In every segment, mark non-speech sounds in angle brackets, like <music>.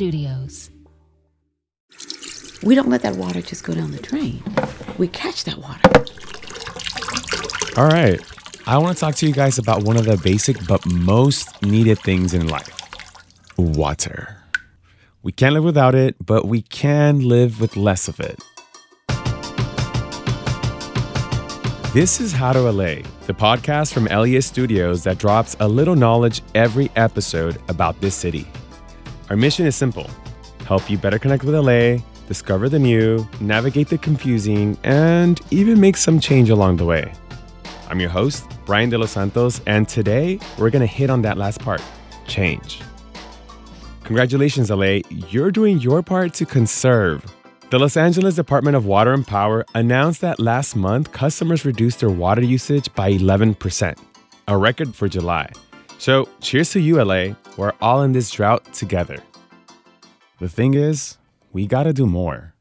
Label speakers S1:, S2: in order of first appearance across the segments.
S1: Studios.
S2: We don't let that water just go down the drain. We catch that water.
S3: All right. I want to talk to you guys about one of the basic but most needed things in life water. We can't live without it, but we can live with less of it. This is How to LA, the podcast from LAist Studios that drops a little knowledge every episode about this city. Our mission is simple help you better connect with LA, discover the new, navigate the confusing, and even make some change along the way. I'm your host, Brian De Los Santos, and today we're to hit on that last part change. Congratulations, LA. You're doing your part to conserve. The Los Angeles Department of Water and Power announced that last month customers reduced their water usage by 11%, a record for July. So, cheers to you, LA. We're all in this drought together. The thing is, we gotta do more.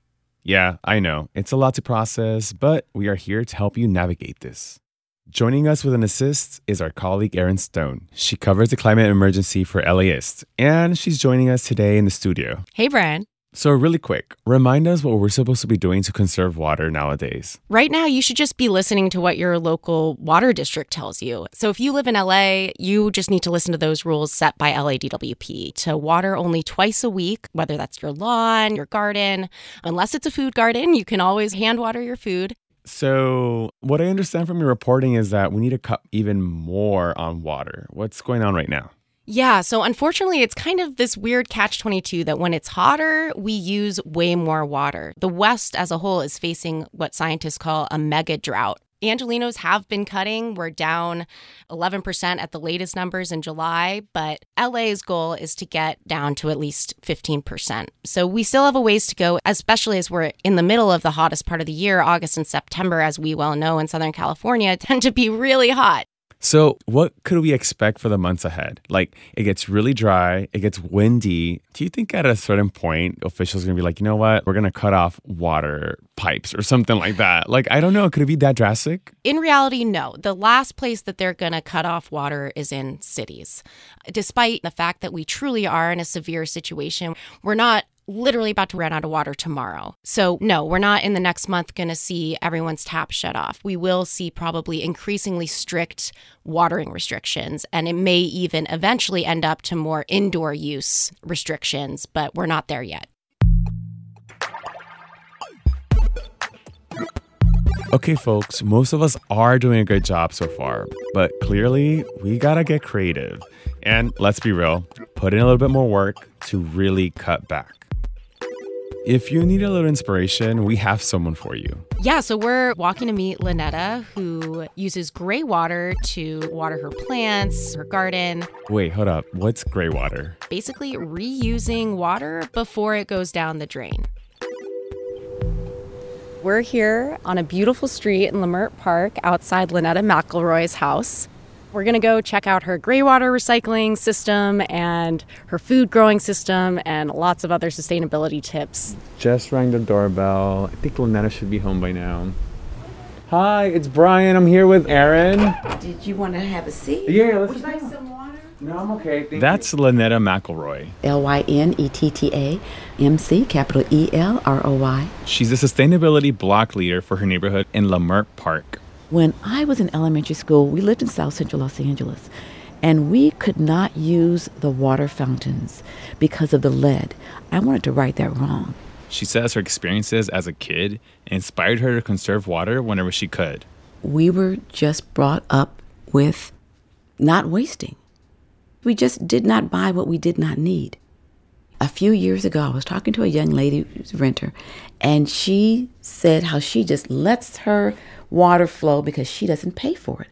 S3: Yeah, I know, it's a lot to process, but we are here to help you navigate this. Joining us with an assist is our colleague Erin Stone. She covers the climate emergency for LAist, and she's joining us today in the studio.
S4: Hey, Brian.
S3: So, really quick, remind us what we're supposed to be doing to conserve water nowadays.
S4: Right now, you should just be listening to what your local water district tells you. So, if you live in LA, you just need to listen to those rules set by LADWP to water only twice a week, whether that's your lawn, your garden. Unless it's a food garden, you can always hand water your food.
S3: So, what I understand from your reporting is that we need to cut even more on water. What's going on right now?
S4: Yeah, so unfortunately, it's kind of this weird catch 22 that when it's hotter, we use way more water. The West as a whole is facing what scientists call a mega drought. Angelenos have been cutting. We're down 11% at the latest numbers in July, but LA's goal is to get down to at least 15%. So we still have a ways to go, especially as we're in the middle of the hottest part of the year. August and September, as we well know in Southern California, <laughs> tend to be really hot.
S3: So, what could we expect for the months ahead? Like, it gets really dry, it gets windy. Do you think at a certain point, officials are gonna be like, you know what, we're gonna cut off water pipes or something like that? Like, I don't know. Could it be that drastic?
S4: In reality, no. The last place that they're gonna cut off water is in cities. Despite the fact that we truly are in a severe situation, we're not literally about to run out of water tomorrow. So, no, we're not in the next month going to see everyone's tap shut off. We will see probably increasingly strict watering restrictions, and it may even eventually end up to more indoor use restrictions, but we're not there yet.
S3: Okay, folks, most of us are doing a good job so far, but clearly we gotta get creative. And let's be real, put in a little bit more work to really cut back. If you need a little inspiration, we have someone for you.
S4: Yeah, so we're walking to meet Lynetta, who uses gray water to water her plants, her garden.
S3: Wait, hold up. What's gray water?
S4: Basically, reusing water before it goes down the drain. We're here on a beautiful street in Leimert Park outside Lynetta McElroy's house. We're going to go check out her gray water recycling system and her food growing system and lots of other sustainability tips.
S3: Just rang the doorbell. I think Lynetta should be home by now. Hi, it's Brian. I'm here with Erin.
S2: Did you want to have a seat?
S3: Yeah, let's Would you like some water? No, I'm okay. Thank That's you. Lynetta McElroy.
S2: L Y N E T T A M C, capital E L R O Y.
S3: She's a sustainability block leader for her neighborhood in Leimert Park.
S2: When I was in elementary school, we lived in South Central Los Angeles, and we could not use the water fountains because of the lead. I wanted to right that wrong.
S3: She says her experiences as a kid inspired her to conserve water whenever she could.
S2: We were just brought up with not wasting. We just did not buy what we did not need. A few years ago, I was talking to a young lady who's a renter, and she said how she just lets her water flow because she doesn't pay for it.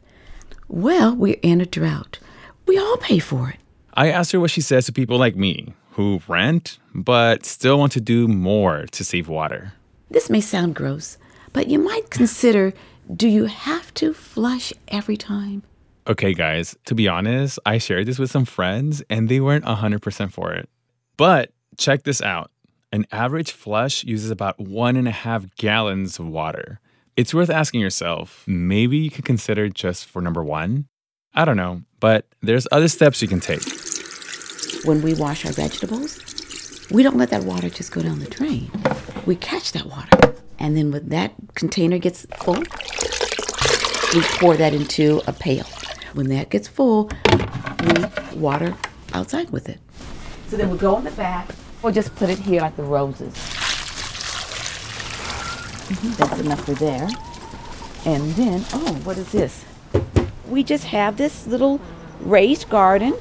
S2: Well, we're in a drought. We all pay for it.
S3: I asked her what she says to people like me who rent but still want to do more to save water.
S2: This may sound gross, but you might consider do you have to flush every time?
S3: Okay, guys, to be honest, I shared this with some friends and they weren't 100% for it. But check this out an average flush uses about one and a half gallons of water. It's worth asking yourself maybe you could consider just for number one? I don't know, but there's other steps you can take.
S2: When we wash our vegetables, we don't let that water just go down the drain. We catch that water. And then when that container gets full, we pour that into a pail. When that gets full, we water outside with it. So then we'll go in the back, or just put it here like the roses. Mhm, That's enough for there. And then, oh, what is this? We just have this little raised garden,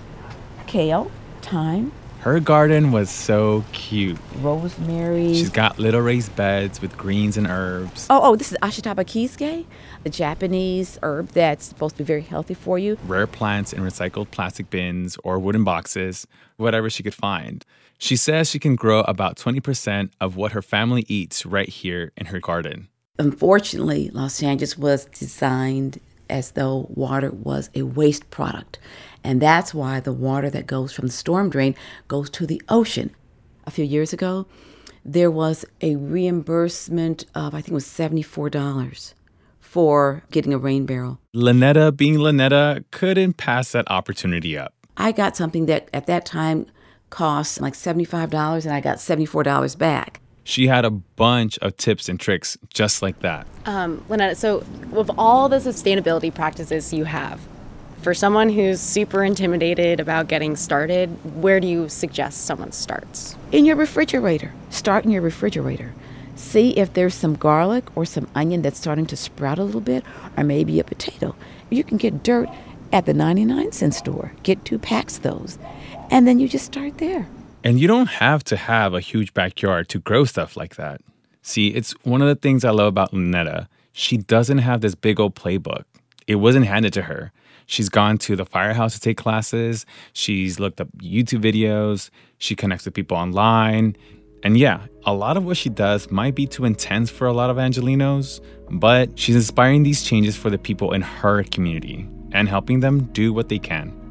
S2: kale, thyme,
S3: Her garden was so cute.
S2: rosemary.
S3: She's got little raised beds with greens and herbs,
S2: Oh, oh, this is Ashitaba kiisuke, the Japanese herb that's supposed to be very healthy for you.
S3: rare plants in recycled plastic bins or wooden boxes, whatever she could find. She says she can grow about 20% of what her family eats right here in her garden.
S2: Unfortunately, Los Angeles was designed as though water was a waste product. And that's why the water that goes from the storm drain goes to the ocean. A few years ago, there was a reimbursement of, I think it was $74 for getting a rain barrel.
S3: Lynetta, being Lynetta, couldn't pass that opportunity up.
S2: I got something that at that time cost like $75 and I got $74 back.
S3: She had a bunch of tips and tricks just like that.
S4: Um, Lynette, so of all the sustainability practices you have, for someone who's super intimidated about getting started, where do you suggest someone starts?
S2: in your refrigerator. Start in your refrigerator. See if there's some garlic or some onion that's starting to sprout a little bit, or maybe a potato. You can get dirt at the 99 cent store. Get two packs of those. And then you just start there.
S3: And you don't have to have a huge backyard to grow stuff like that. See, it's one of the things I love about Lynetta. She doesn't have this big old playbook. It wasn't handed to her. She's gone to the firehouse to take classes. She's looked up YouTube videos. She connects with people online. And yeah, a lot of what she does might be too intense for a lot of Angelenos, but she's inspiring these changes for the people in her community and helping them do what they can.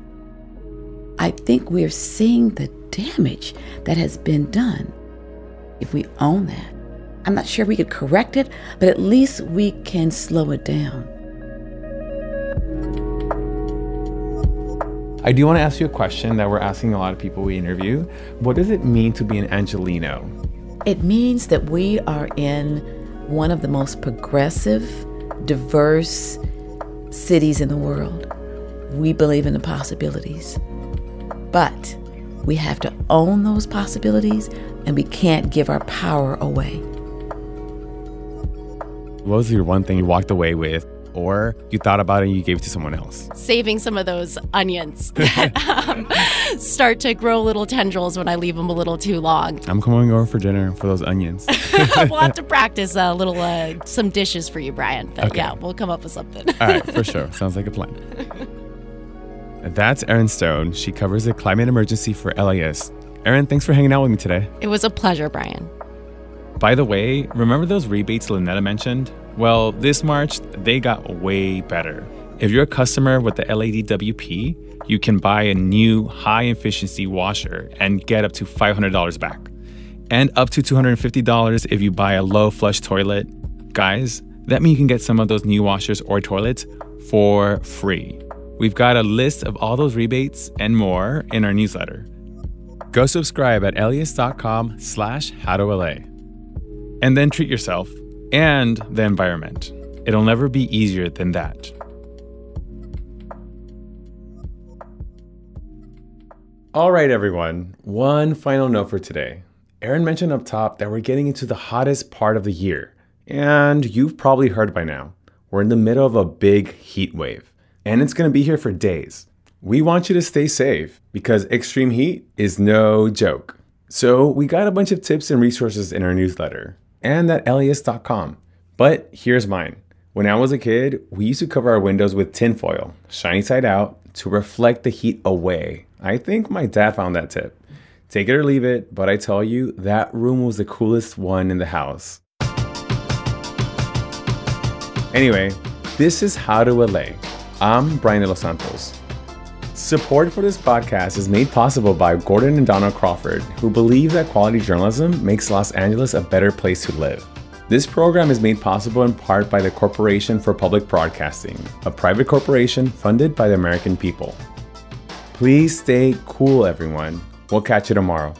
S2: I think we're seeing the damage that has been done. If we own that, I'm not sure we could correct it, but at least we can slow it down.
S3: I do want to ask you a question that we're asking a lot of people we interview. What does it mean to be an Angeleno?
S2: It means that we are in one of the most progressive, diverse cities in the world. We believe in the possibilities. But we have to own those possibilities and we can't give our power away.
S3: What was your one thing you walked away with, or you thought about it and you gave it to someone else?
S4: Saving some of those onions <laughs> that um, start to grow little tendrils when I leave them a little too long.
S3: I'm coming over for dinner for those onions. <laughs>
S4: we'll have to practice a little, uh, some dishes for you, Brian. But
S3: Okay.
S4: yeah, we'll come up with something.
S3: All right, for <laughs> sure. Sounds like a plan. That's Erin Stone. She covers the climate emergency for LAist. Erin, thanks for hanging out with me today.
S4: it was a pleasure, Brian.
S3: By the way, remember those rebates Lynetta mentioned? Well, this March, they got way better. If you're a customer with the LADWP, you can buy a new high efficiency washer and get up to $500 back. And up to $250 if you buy a low flush toilet. Guys, that means you can get some of those new washers or toilets for free. We've got a list of all those rebates and more in our newsletter. Go subscribe at laist.com slash howtola and then treat yourself and the environment. It'll never be easier than that. All right, everyone. One final note for today. Erin mentioned up top that we're getting into the hottest part of the year. And you've probably heard by now, we're in the middle of a big heat wave, and it's going to be here for days. We want you to stay safe because extreme heat is no joke. So, we got a bunch of tips and resources in our newsletter and at laist.com. But here's mine. When I was a kid, we used to cover our windows with tinfoil, shiny side out, to reflect the heat away. I think my dad found that tip. Take it or leave it, but I tell you, that room was the coolest one in the house. Anyway, this is How to LA. I'm Brian de los Santos. Support for this podcast is made possible by Gordon and Donna Crawford, who believe that quality journalism makes Los Angeles a better place to live. This program is made possible in part by the Corporation for Public Broadcasting, a private corporation funded by the American people. Please stay cool, everyone. We'll catch you tomorrow.